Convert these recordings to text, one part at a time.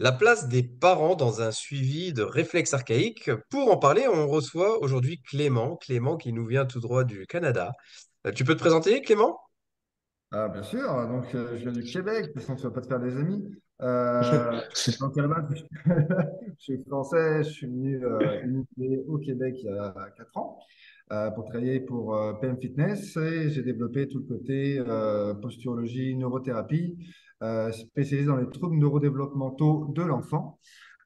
La place des parents dans un suivi de réflexes archaïques. Pour en parler, on reçoit aujourd'hui Clément, Clément qui nous vient tout droit du Canada. Euh, Tu peux te présenter, Clément? Ah, bien sûr, donc euh, je viens du Québec, sinon tu vas pas te faire des amis. Euh, donc à la base, je suis français, je suis venu euh, immigrer au Québec il y a 4 ans euh, pour travailler pour euh, PM Fitness et j'ai développé tout le côté euh, posturologie, neurothérapie, spécialisé dans les troubles neurodéveloppementaux de l'enfant,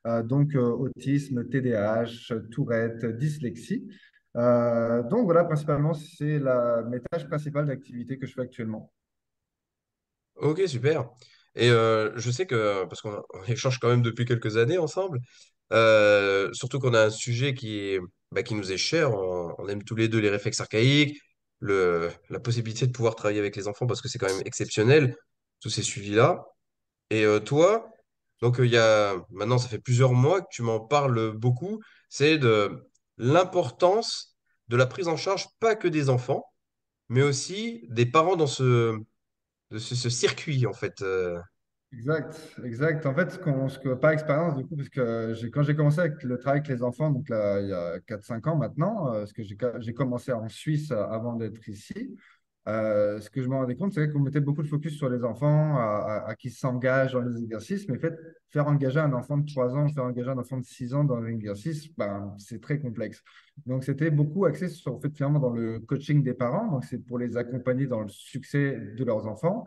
euh, donc euh, autisme, TDAH, Tourette, dyslexie. Euh, donc voilà, principalement, c'est la, mes tâches principales d'activité que je fais actuellement. Ok, super. Et euh, je sais que, parce qu'on on échange quand même depuis quelques années ensemble, euh, surtout qu'on a un sujet qui bah, qui nous est cher, on, aime tous les deux les réflexes archaïques, la possibilité de pouvoir travailler avec les enfants parce que c'est quand même exceptionnel, tous ces suivis-là. Et euh, toi, donc euh, il y a maintenant, ça fait plusieurs mois que tu m'en parles beaucoup, c'est de l'importance de la prise en charge, pas que des enfants, mais aussi des parents dans ce, de ce, circuit, en fait. euh. Exact, exact. En fait, ce qu'on, ce que, par expérience, du coup, parce que j'ai, quand j'ai commencé avec le travail avec les enfants, donc là, il y a quatre cinq ans maintenant, parce que j'ai, commencé en Suisse avant d'être ici, euh, ce que je me rendais compte, c'est qu'on mettait beaucoup de focus sur les enfants, à, à- qui s'engagent dans les exercices, mais en fait, faire engager un enfant de 3 ans, faire engager un enfant de 6 ans dans un exercice, ben, c'est très complexe. Donc, c'était beaucoup axé sur, en fait, finalement, dans le coaching des parents, donc c'est pour les accompagner dans le succès de leurs enfants.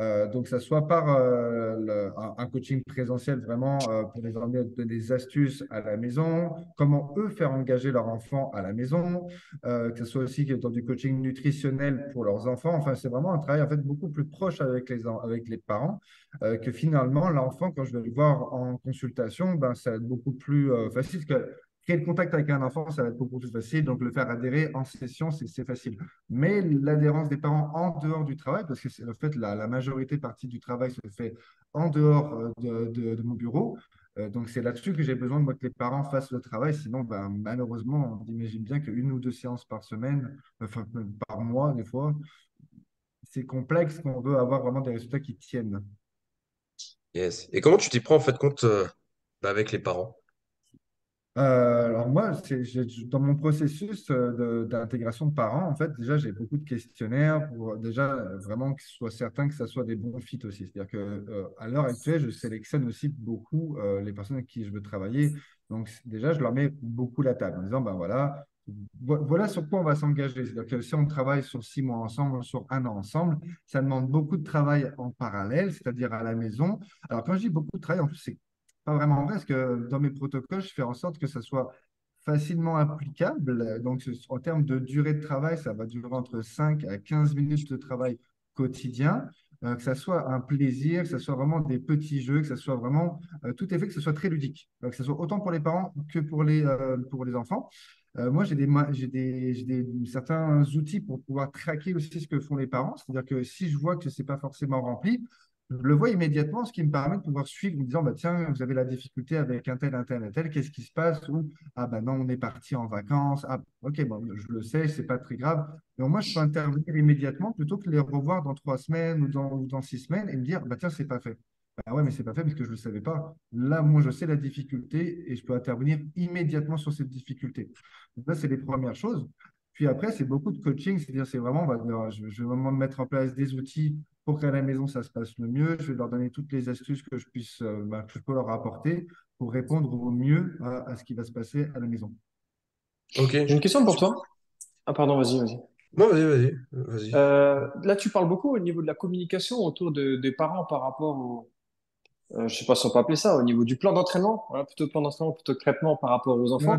Euh, donc, ça soit par euh, un, coaching présentiel vraiment euh, pour les emmener à donner des astuces à la maison, comment eux faire engager leur enfant à la maison, que ce soit aussi dans du coaching nutritionnel pour leurs enfants. Enfin, c'est vraiment un travail en fait beaucoup plus proche avec les parents euh, que finalement l'enfant, quand je vais le voir en consultation, ben, ça va être beaucoup plus euh, facile que créer le contact avec un enfant, ça va être beaucoup plus facile. Donc, le faire adhérer en session, c'est facile. Mais l'adhérence des parents en dehors du travail, parce que c'est fait la, majorité partie du travail se fait en dehors euh, de, mon bureau. Donc c'est là-dessus que j'ai besoin de moi que les parents fassent le travail. Sinon, ben, malheureusement, on imagine bien qu'une ou deux séances par semaine, enfin par mois des fois, c'est complexe qu'on veut avoir vraiment des résultats qui tiennent. Yes. Et comment tu t'y prends, en fait, compte euh, bah, avec les parents? Euh, alors moi, c'est, dans mon processus euh, d'intégration de parents, en fait, déjà, j'ai beaucoup de questionnaires pour déjà vraiment que ce soit certain que ça soit des bons fits aussi. C'est-à-dire que à l'heure actuelle, je sélectionne aussi beaucoup les personnes avec qui je veux travailler. Donc déjà, je leur mets beaucoup la table en disant, ben voilà, vo- voilà sur quoi on va s'engager. C'est-à-dire que si on travaille sur six mois ensemble, sur un an ensemble, ça demande beaucoup de travail en parallèle, c'est-à-dire à la maison. Alors quand je dis beaucoup de travail, en plus, c'est pas vraiment vrai, parce que dans mes protocoles, je fais en sorte que ça soit facilement applicable. Donc, en termes de durée de travail, ça va durer entre 5 à 15 minutes de travail quotidien. Euh, que ça soit un plaisir, que ça soit vraiment des petits jeux, que ça soit vraiment euh, tout est fait, que ce soit très ludique, Euh, que ce soit autant pour les parents que pour les, pour les enfants. Euh, moi, j'ai des, des, certains outils pour pouvoir traquer aussi ce que font les parents. C'est-à-dire que si je vois que ce n'est pas forcément rempli, je le vois immédiatement, ce qui me permet de pouvoir suivre en me disant, bah, tiens, vous avez la difficulté avec un tel, un tel, un tel, qu'est-ce qui se passe? Ou, ah ben non, on est parti en vacances. Ah, ok, bon, je le sais, c'est pas très grave. Mais moi, je peux intervenir immédiatement plutôt que les revoir dans trois semaines ou dans, six semaines et me dire, bah tiens, c'est pas fait. Bah ouais, mais c'est pas fait parce que je ne le savais pas. Là, moi, je sais la difficulté et je peux intervenir immédiatement sur cette difficulté. Donc là, c'est les premières choses. Puis après, c'est beaucoup de coaching, c'est-à-dire, c'est vraiment, je, je vais vraiment mettre en place des outils pour qu'à la maison, ça se passe le mieux. Je vais leur donner toutes les astuces que je puisse, euh, bah, que je peux leur apporter pour répondre au mieux à, à ce qui va se passer à la maison. Ok. J'ai une question pour toi. Ah, pardon, vas-y, vas-y. Non, vas-y, vas-y. Vas-y. Euh, là, tu parles beaucoup au niveau de la communication autour de- des parents par rapport au, euh, je sais pas si on peut appeler ça, au niveau du plan d'entraînement, voilà, plutôt plan d'entraînement, plutôt traitement par rapport aux enfants.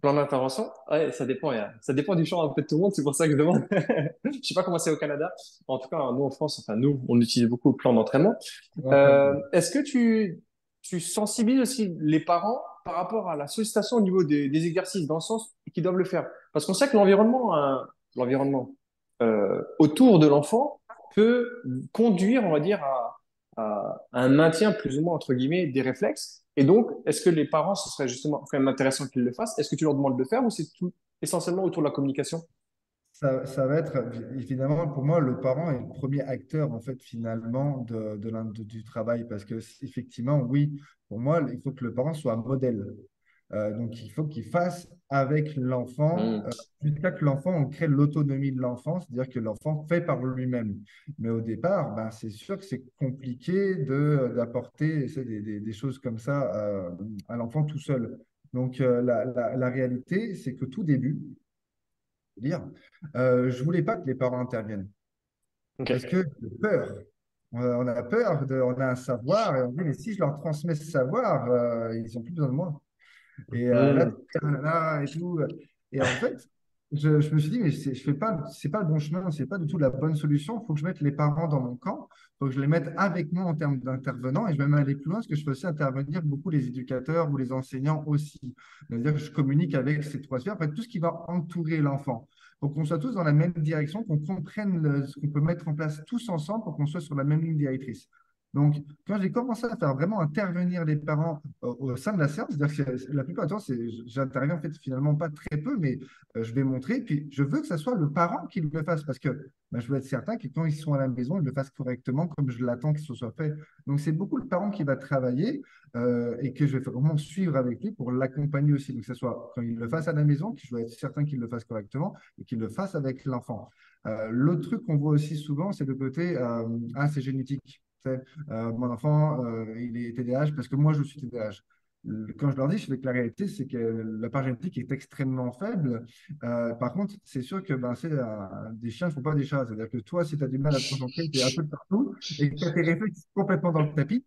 Plan d'intervention, ouais, ça dépend, a- ça dépend du champ un peu de tout le monde, c'est pour ça que je demande. Je sais pas comment c'est au Canada. En tout cas, nous en France, enfin nous, on utilise beaucoup le plan d'entraînement. Ouais, Euh, est-ce que tu, tu sensibilises aussi les parents par rapport à la sollicitation au niveau des, des exercices, dans le sens qu'ils doivent le faire? Parce qu'on sait que l'environnement, hein, l'environnement euh, autour de l'enfant peut conduire, on va dire, à, à un maintien plus ou moins, entre guillemets, des réflexes. Et donc, est-ce que les parents, ce serait justement quand même intéressant qu'ils le fassent? Est-ce que tu leur demandes de le faire ou c'est tout essentiellement autour de la communication? Ça, ça va être, évidemment, pour moi, le parent est le premier acteur, en fait, finalement, de, de l'un- de- du travail. Parce que, effectivement, oui, pour moi, il faut que le parent soit un modèle. Euh, donc, il faut qu'il fasse avec l'enfant, Hmm. euh, jusqu'à que l'enfant, on crée l'autonomie de l'enfant, c'est-à-dire que l'enfant fait par lui-même. Mais au départ, ben, c'est sûr que c'est compliqué de, d'apporter c'est des, des- des choses comme ça euh, à l'enfant tout seul. Donc, euh, la, la- la réalité, c'est que tout début, dire, euh, je voulais pas que les parents interviennent parce que j'ai peur. On a, peur, de, on a un savoir et on dit, mais si je leur transmets ce savoir, euh, ils ont plus besoin de moi. Et euh, là, ah là et tout. Et en fait, je, je me suis dit, mais je fais pas, c'est pas le bon chemin, c'est pas du tout la bonne solution. Il faut que je mette les parents dans mon camp, il faut que je les mette avec moi en termes d'intervenants. Et je vais même aller plus loin, parce que je fais aussi intervenir beaucoup les éducateurs ou les enseignants aussi. C'est-à-dire que je communique avec ces trois sphères, en fait, tout ce qui va entourer l'enfant. Pour qu'on soit tous dans la même direction, qu'on comprenne le- ce qu'on peut mettre en place tous ensemble pour qu'on soit sur la même ligne directrice. Donc, quand j'ai commencé à faire vraiment intervenir les parents au, au sein de la séance, c'est-à-dire que la plupart du temps, j'interviens en fait finalement pas très peu, mais euh, je vais montrer, puis je veux que ce soit le parent qui le fasse, parce que ben, je veux être certain que quand ils sont à la maison, ils le fassent correctement comme je l'attends que ce soit fait. Donc, c'est beaucoup le parent qui va travailler euh, et que je vais vraiment suivre avec lui pour l'accompagner aussi. Donc, que ce soit quand il le fasse à la maison, que je veux être certain qu'il le fasse correctement et qu'il le fasse avec l'enfant. Euh, l'autre truc qu'on voit aussi souvent, c'est le côté euh, Ah, c'est génétique. Euh, mon enfant, euh, il est TDAH parce que moi, je suis TDAH. Quand je leur dis, je fais que la réalité, c'est que la part génétique est extrêmement faible. Euh, par contre, c'est sûr que ben, c'est, euh, des chiens ne font pas des chats. C'est-à-dire que toi, si tu as du mal à te concentrer, tu es un peu partout et que tu as tes réflexes complètement dans le tapis,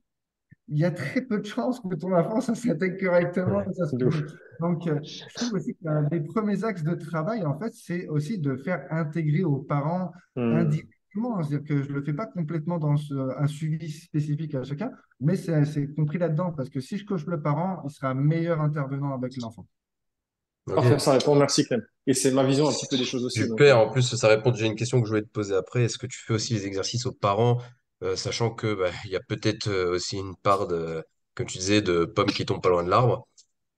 il y a très peu de chances que ton enfant, ça s'intègre correctement. Ouais. ça se. Donc, euh, je trouve aussi qu'un des premiers axes de travail, en fait, c'est aussi de faire intégrer aux parents Hmm. Indirectement. C'est-à-dire que je ne le fais pas complètement dans ce- un suivi spécifique à chacun, mais c'est compris là-dedans parce que si je coche le parent, il sera un meilleur intervenant avec l'enfant. Parfait, ça répond. Merci, Clem. Et c'est ma vision un petit peu des choses aussi. Super. En plus, ça répond à une question que je voulais te poser après. Est-ce que tu fais aussi les exercices aux parents, euh, sachant que bah, il y a peut-être euh, aussi une part de, comme tu disais, de pommes qui tombent pas loin de l'arbre.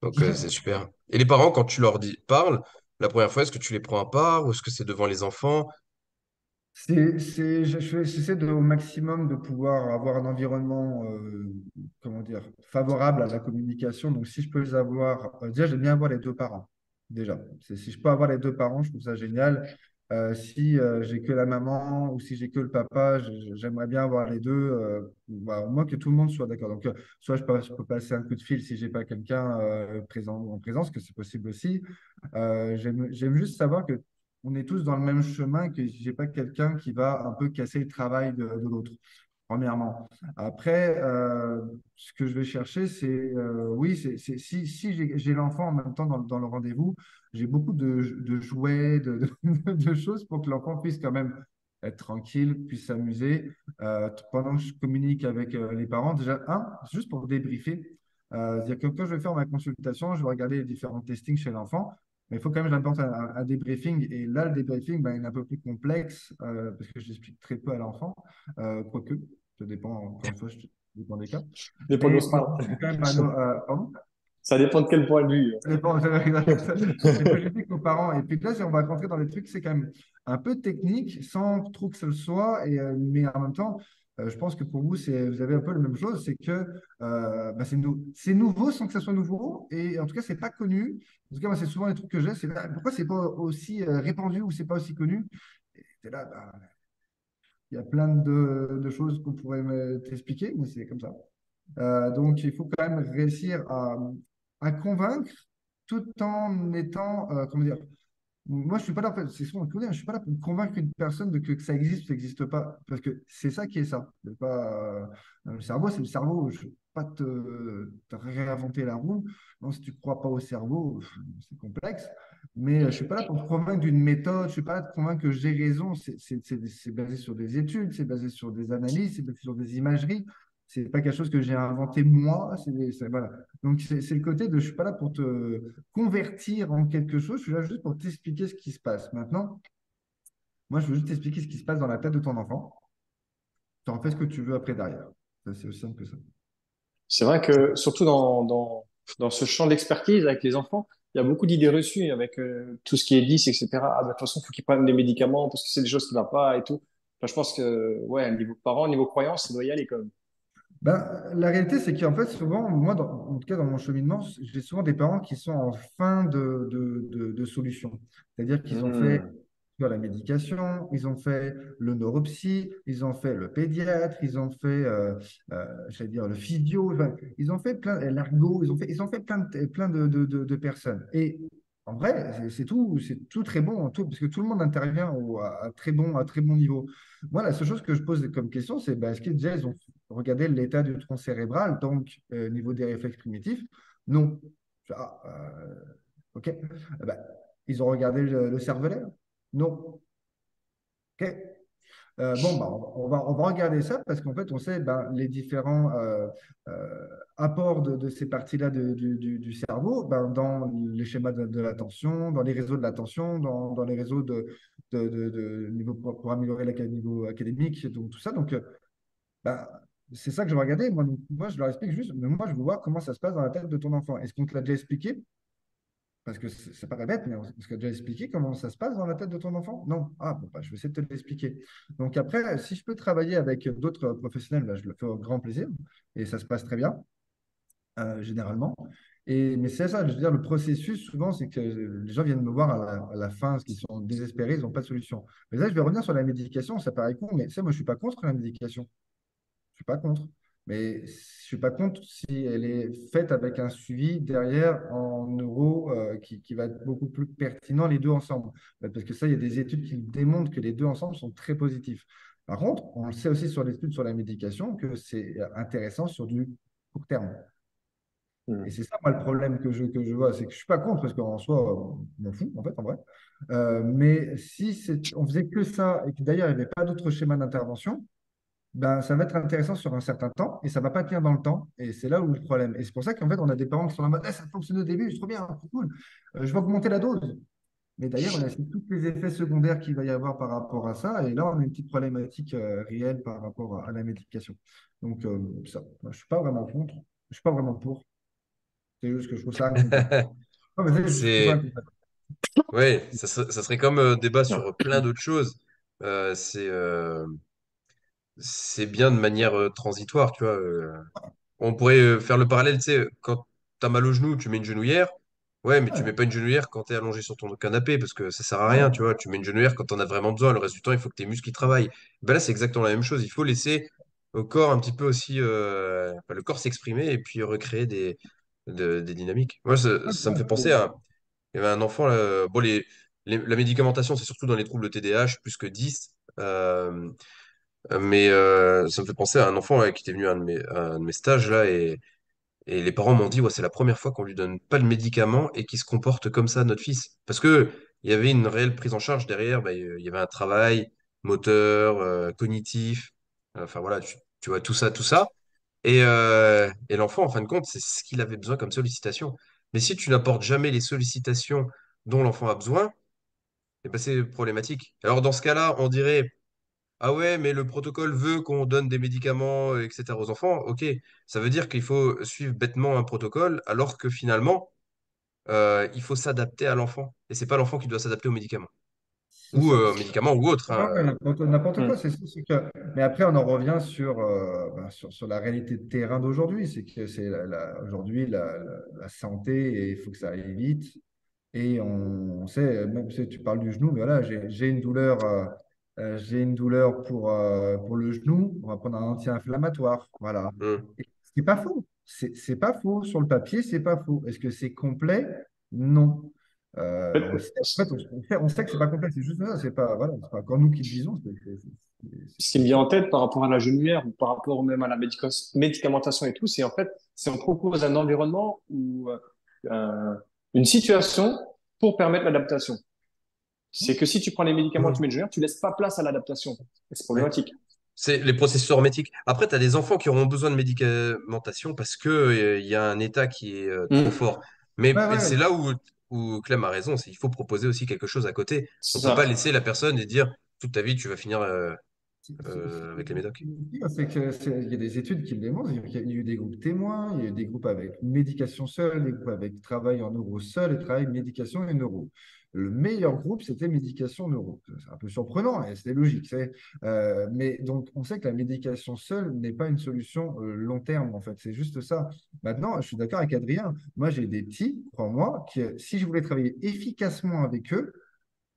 Donc euh, c'est super. Et les parents, quand tu leur dis parle, la première fois, est-ce que tu les prends à part ou est-ce que c'est devant les enfants? C'est, c'est, je- je- j'essaie de, au maximum de pouvoir avoir un environnement, euh, comment dire, favorable à la communication. Donc, si je peux les avoir, euh, déjà, j'aime bien avoir les deux parents. Déjà, si je peux avoir les deux parents, je trouve ça génial. Euh, si euh, j'ai que la maman ou si j'ai que le papa, je- je- j'aimerais bien avoir les deux, euh, bah, au moins que tout le monde soit d'accord. Donc, soit je peux, je passer un coup de fil si j'ai pas quelqu'un présent en présence, que c'est possible aussi. J'aime juste savoir que on est tous dans le même chemin, que j'ai pas quelqu'un qui va un peu casser le travail de, l'autre, premièrement. Après, euh, ce que je vais chercher, c'est, euh, oui, c'est, si, si j'ai l'enfant en même temps dans, le rendez-vous, j'ai beaucoup de, jouets, de, choses pour que l'enfant puisse quand même être tranquille, puisse s'amuser. Euh, pendant que je communique avec les parents, déjà, un, juste pour débriefer. C'est-à-dire que quand je vais faire ma consultation, je vais regarder les différents testings chez l'enfant. Mais il faut quand même que j'apporte un, débriefing. Et là, le débriefing, ben, il est un peu plus complexe euh, parce que j'explique très peu à l'enfant, euh, quoique, ça dépend, encore une fois, je- ça dépend des cas. dépend de euh, Ça dépend de quel point de vue. ça dépend, aux parents. Et puis là, si on va rentrer dans des trucs, c'est quand même un peu technique, sans trop que ce le soit. Et, euh, mais en même temps, euh, je pense que pour vous, vous avez un peu la même chose. C'est que euh, bah, c'est nou- c'est nouveau sans que ça soit nouveau. Et en tout cas, c'est pas connu. En tout cas, moi, c'est souvent les trucs que j'ai. C'est là, pourquoi c'est pas aussi euh, répandu ou c'est pas aussi connu? Là, bah, il y a plein de, choses qu'on pourrait t'expliquer, mais c'est comme ça. Donc, il faut quand même réussir à, convaincre tout en étant, comment dire, moi, je suis pas là, c'est je suis pas là pour convaincre une personne de que, ça existe ou ça n'existe pas, parce que c'est ça qui est ça. Euh, le cerveau, c'est le cerveau. Je ne vais pas te, te réinventer la roue. Non, si tu ne crois pas au cerveau, c'est complexe. Mais euh, je ne suis pas là pour te convaincre d'une méthode, je ne suis pas là pour te convaincre que j'ai raison. C'est basé sur des études, c'est basé sur des analyses, c'est basé sur des imageries. C'est pas quelque chose que j'ai inventé moi. C'est voilà. Donc, c'est le côté de je suis pas là pour te convertir en quelque chose, je suis là juste pour t'expliquer ce qui se passe. Maintenant, moi, je veux juste t'expliquer ce qui se passe dans la tête de ton enfant. Tu en fais ce que tu veux après derrière. C'est aussi simple que ça. C'est vrai que surtout dans, dans, dans ce champ d'expertise avec les enfants, il y a beaucoup d'idées reçues avec euh, tout ce qui est 10, etc. Ah, bah, de toute façon, il faut qu'ils prennent des médicaments parce que c'est des choses qui ne vont pas et tout. Je pense que, ouais, niveau parents, niveau croyance, ça doit y aller quand même. Ben, la réalité, c'est qu'en fait, souvent, moi, dans- en tout cas dans mon cheminement, j'ai souvent des parents qui sont en fin de, de, de, de solution. C'est-à-dire qu'ils ont fait Hmm. la médication, ils ont fait le neuropsy, ils ont fait le pédiatre, ils ont fait, euh, euh, j'allais dire, le physio, enfin, ils ont fait plein, l'ergo, ils ont fait, ils ont fait plein de, plein de, de, de- de personnes. Et en vrai, c'est tout, c'est tout très bon, tout, parce que tout le monde intervient au- à, à très bon, à très bon niveau. Moi, la seule chose que je pose comme question, c'est bah, est-ce que déjà ils ont regardé l'état du tronc cérébral, donc euh, niveau des réflexes primitifs? Non. Ah, euh, ok. Eh ben, ils ont regardé le, le cervelet? Non. Ok. Euh, bon, bah, on va, on va regarder ça parce qu'en fait, on sait ben, les différents apports de, ces parties-là du, cerveau ben, dans les schémas de, l'attention, dans les réseaux de l'attention, dans, dans les réseaux de, niveau pour, pour améliorer le niveau académique, donc tout ça. Donc, c'est ça que je vais regarder. Moi, je leur explique juste, mais moi, je veux voir comment ça se passe dans la tête de ton enfant. Est-ce qu'on te l'a déjà expliqué? Parce que c'est pas bête, mais parce qu'on a déjà expliqué comment ça se passe dans la tête de ton enfant? Non. Ah, bah, je vais essayer de te l'expliquer. Donc après, si je peux travailler avec d'autres professionnels, bah, je le fais au grand plaisir. Et ça se passe très bien, euh, généralement. Et, mais c'est ça, je veux dire, le processus, souvent, c'est que les gens viennent me voir à la, fin, parce qu'ils sont désespérés, ils n'ont pas de solution. Mais là, je vais revenir sur la médication, ça paraît con, mais sais, moi, je ne suis pas contre la médication. Je suis pas contre. Mais je suis pas contre si elle est faite avec un suivi derrière en neuro euh, qui, qui va être beaucoup plus pertinent les deux ensemble. Euh, Parce que ça, il y a des études qui démontrent que les deux ensemble sont très positifs. Par contre, on le sait aussi sur l'étude sur la médication que c'est intéressant sur du court terme. Et Hmm. c'est ça, moi, le problème que je, que je vois, c'est que je suis pas contre, parce qu'en soi, on m'en fout, en fait, en vrai. Euh, mais si on faisait que ça, et que d'ailleurs, il n'y avait pas d'autres schémas d'intervention, ben, ça va être intéressant sur un certain temps et ça va pas tenir dans le temps. Et c'est là où le problème. Et c'est pour ça qu'en fait, on a des parents qui sont en mode, Eh, ça fonctionne au début, c'est trop bien, c'est cool. Euh, je vais augmenter la dose. Mais d'ailleurs, on a tous les effets secondaires qu'il va y avoir par rapport à ça. Et là, on a une petite problématique euh, réelle par rapport à, à la médication. Donc, euh, ça, moi, je suis pas vraiment contre. Je suis pas vraiment pour. C'est juste que je trouve ça. Non, mais c'est trouve ça ça, serait comme euh, débat sur plein d'autres choses. C'est c'est bien de manière euh, transitoire, tu vois. euh. On pourrait euh, faire le parallèle, tu sais, quand t'as mal au genou, tu mets une genouillère. Ouais, mais tu mets pas une genouillère quand t'es allongé sur ton canapé parce que ça sert à rien, tu vois. Tu mets une genouillère quand t'en as vraiment besoin. Le reste du temps, il faut que tes muscles travaillent. Ben là, c'est exactement la même chose. Il faut laisser au corps un petit peu aussi, euh, enfin, le corps s'exprimer et puis recréer des, de- des dynamiques. Moi, ça, me fait penser à. Il y avait un enfant, là, bon, les, les- la médicamentation, c'est surtout dans les troubles TDAH, plus que 10. euh, mais euh, ça me fait penser à un enfant qui était venu à un de mes, stages là et, et les parents m'ont dit ouais, c'est la première fois qu'on lui donne pas le médicament et qu'il se comporte comme ça, notre fils. Parce que il y avait une réelle prise en charge derrière, bah, il y avait un travail moteur, euh, cognitif, enfin voilà, tu, tu vois, tout ça, tout ça. Et, euh, et l'enfant, en fin de compte, c'est ce qu'il avait besoin comme sollicitation. Mais si tu n'apportes jamais les sollicitations dont l'enfant a besoin, eh ben, c'est problématique. Alors dans ce cas-là, on dirait ah ouais, mais le protocole veut qu'on donne des médicaments, euh, etc. aux enfants. Ok, ça veut dire qu'il faut suivre bêtement un protocole, alors que finalement, euh, il faut s'adapter à l'enfant. Et c'est pas l'enfant qui doit s'adapter aux médicaments. Ou euh, aux médicaments ou autres. Hein. N'importe n'importe quoi, c'est ça. c'est que... Mais après, on en revient sur, euh, ben, sur, sur la réalité de terrain d'aujourd'hui. C'est que c'est la, la- aujourd'hui la, la, la santé et il faut que ça aille vite. Et on, on sait, même si tu parles du genou, mais voilà, j'ai j'ai une douleur, euh, j'ai une douleur pour, euh, pour le genou. On va prendre un anti-inflammatoire. Voilà. Hmm. Et C'est pas faux. C'est c'est pas faux. Sur le papier, c'est pas faux. Est-ce que c'est complet? Non. En Euh, en fait, on, sait, on sait que c'est pas complet. C'est juste ça. C'est pas, voilà, c'est pas encore nous qui le disons. Ce qui me vient en tête par rapport à la genouillère ou par rapport même à la médica- médicamentation et tout, c'est en fait, c'est on propose un environnement ou euh, un- une situation pour permettre l'adaptation. C'est que si tu prends les médicaments, tu mets le genouillère, tu laisses pas place à l'adaptation. C'est Ouais. problématique. C'est les processus hermétiques. Après, tu as des enfants qui auront besoin de médicamentation parce que, euh, il y a un état qui est euh, trop Hmm. fort. Mais Ouais, ouais, c'est là où, où Clem a raison, qu'il faut proposer aussi quelque chose à côté. On C'est peut pas laisser la personne et dire toute ta vie, tu vas finir. euh, euh, avec les médocs. C'est que c'est- il y a des études qui le démontrent. Il y a eu des groupes témoins, il y a eu des groupes avec médication seule, des groupes avec travail en neuro seul et travail médication et neuro. Le meilleur groupe, c'était médication neuro. C'est un peu surprenant et c'est logique. euh, mais donc, on sait que la médication seule n'est pas une solution euh, long terme, en fait. C'est juste ça. Maintenant, je suis d'accord avec Adrien. Moi, j'ai des petits, crois-moi, qui, euh, si je voulais travailler efficacement avec eux,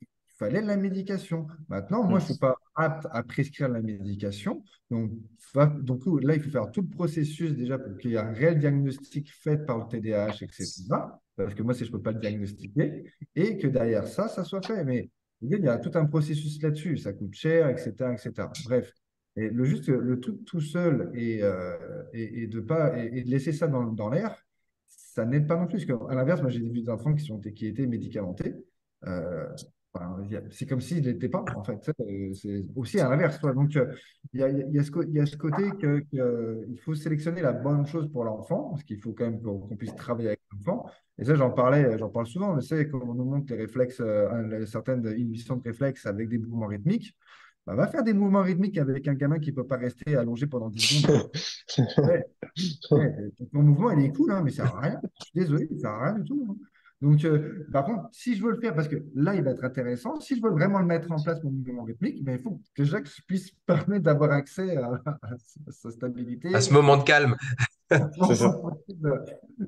il fallait de la médication. Maintenant, moi, je ne suis pas apte à prescrire la médication. Donc, va- donc là, il faut faire tout le processus déjà pour qu'il y ait un réel diagnostic fait par le TDAH, etc. Parce que moi, si je ne peux pas le diagnostiquer, et que derrière ça, ça soit fait. Mais il y a tout un processus là-dessus. Ça coûte cher, etc., etc. Bref. Et le juste, le truc tout seul et, euh, et, de pas et, de laisser ça dans, l'air, ça n'aide pas non plus. Parce qu'à l'inverse, moi, j'ai vu des enfants qui qui étaient médicamentés. Euh, Enfin, c'est comme s'il n'était pas, en fait. Euh, C'est aussi à l'inverse. Donc, euh, il y a, il y a ce, co- il y a ce côté que, euh, faut sélectionner la bonne chose pour l'enfant, parce qu'il faut quand même qu'on puisse travailler avec l'enfant. Et ça, j'en parlais, j'en parle souvent. Mais c'est quand on nous montre les réflexes, euh, certaines inhibitions de réflexes avec des mouvements rythmiques. Bah, va faire des mouvements rythmiques avec un gamin qui ne peut pas rester allongé pendant 10 secondes. Ouais, ouais, ton mouvement, il est cool, hein, mais ça sert à rien. Je suis désolé, ça ne sert à rien du tout. hein. Donc, euh, par contre, si je veux le faire, parce que là, il va être intéressant, si je veux vraiment le mettre en place, mon mouvement rythmique, ben, il faut que Jacques puisse permettre d'avoir accès à, à sa stabilité. À ce moment de calme. C'est ça.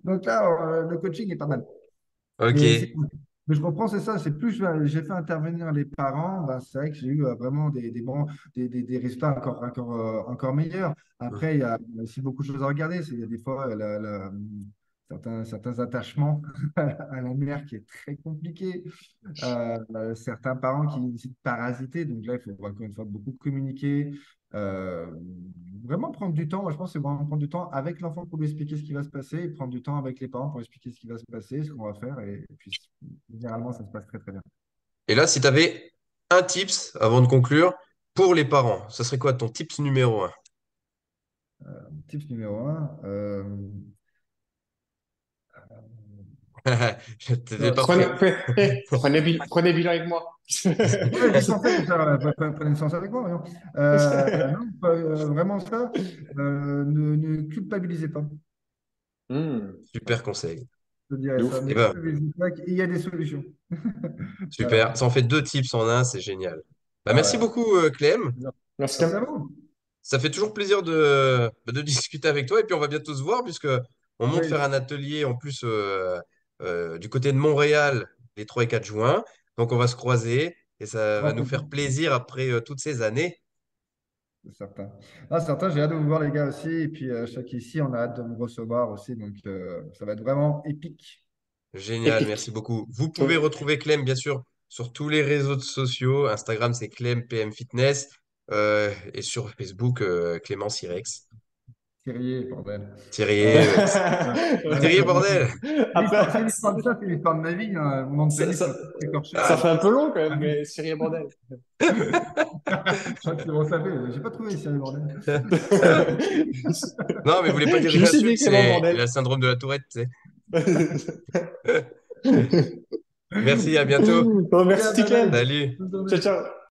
Donc là, euh, le coaching est pas mal. Ok. Mais, je comprends, c'est ça. C'est plus je- j'ai fait intervenir les parents, ben, c'est vrai que j'ai eu euh, vraiment des, des, bons, des, des, des résultats encore, encore, euh, encore meilleurs. Après, il y a aussi beaucoup de choses à regarder. C'est- Il y a des fois la- la- certains, certains attachements à la mère qui est très compliqué. Euh, euh, certains parents qui décident de parasiter. Donc là, il faut encore une fois beaucoup communiquer. Euh, vraiment prendre du temps. Moi, je pense que c'est vraiment prendre du temps avec l'enfant pour lui expliquer ce qui va se passer et prendre du temps avec les parents pour expliquer ce qui va se passer, ce qu'on va faire. Et, puis, généralement, ça se passe très, très bien. Et là, si tu avais un tips avant de conclure pour les parents, ce serait quoi ton tips numéro un? Tips numéro un. Je Prenez, prenez, prenez, Bill- prenez Bill avec moi. Prenez une avec moi, voyons. Euh, non, pas, euh, vraiment ça, euh, ne, ne culpabilisez pas. Hmm. Super conseil. Je dirais ça. Eh ben. Il y a des solutions. Super. Ça en fait deux tips en un, c'est génial. Bah, Ah merci ouais. beaucoup, euh, Clem. Merci, à vous. Ça fait toujours plaisir de, bah, de discuter avec toi. Et puis, on va bientôt se voir puisque on monte Oui. faire un atelier en plus euh, euh, du côté de Montréal les 3 et 4 juin. Donc, on va se croiser et ça va nous faire plaisir après euh, toutes ces années. C'est certain. Ah, certain, j'ai hâte de vous voir, les gars, aussi. Et puis, euh, chaque ici, on a hâte de vous recevoir aussi. Donc, euh, ça va être vraiment épique. Génial, Épique. merci beaucoup. Vous pouvez retrouver Clem, bien sûr, sur tous les réseaux sociaux. Instagram, c'est Clem PM Fitness. et sur Facebook, Clément Sirex. Thierry, bordel. Thierry, Euh, euh, Thierry, bordel. Après, C'est l'histoire de ça, c'est l'histoire de ma vie. Hein. Mon nom de Ça- ça- fait un peu long quand même, mais Cyril Bordel. Je crois que c'est bon, ça fait. J'ai pas trouvé ici, bordel. Non, mais vous voulez pas dire Clément, c'est le syndrome de la tourette, tu sais. Merci, à bientôt. Bon, merci Clem. Salut. Ciao, ciao.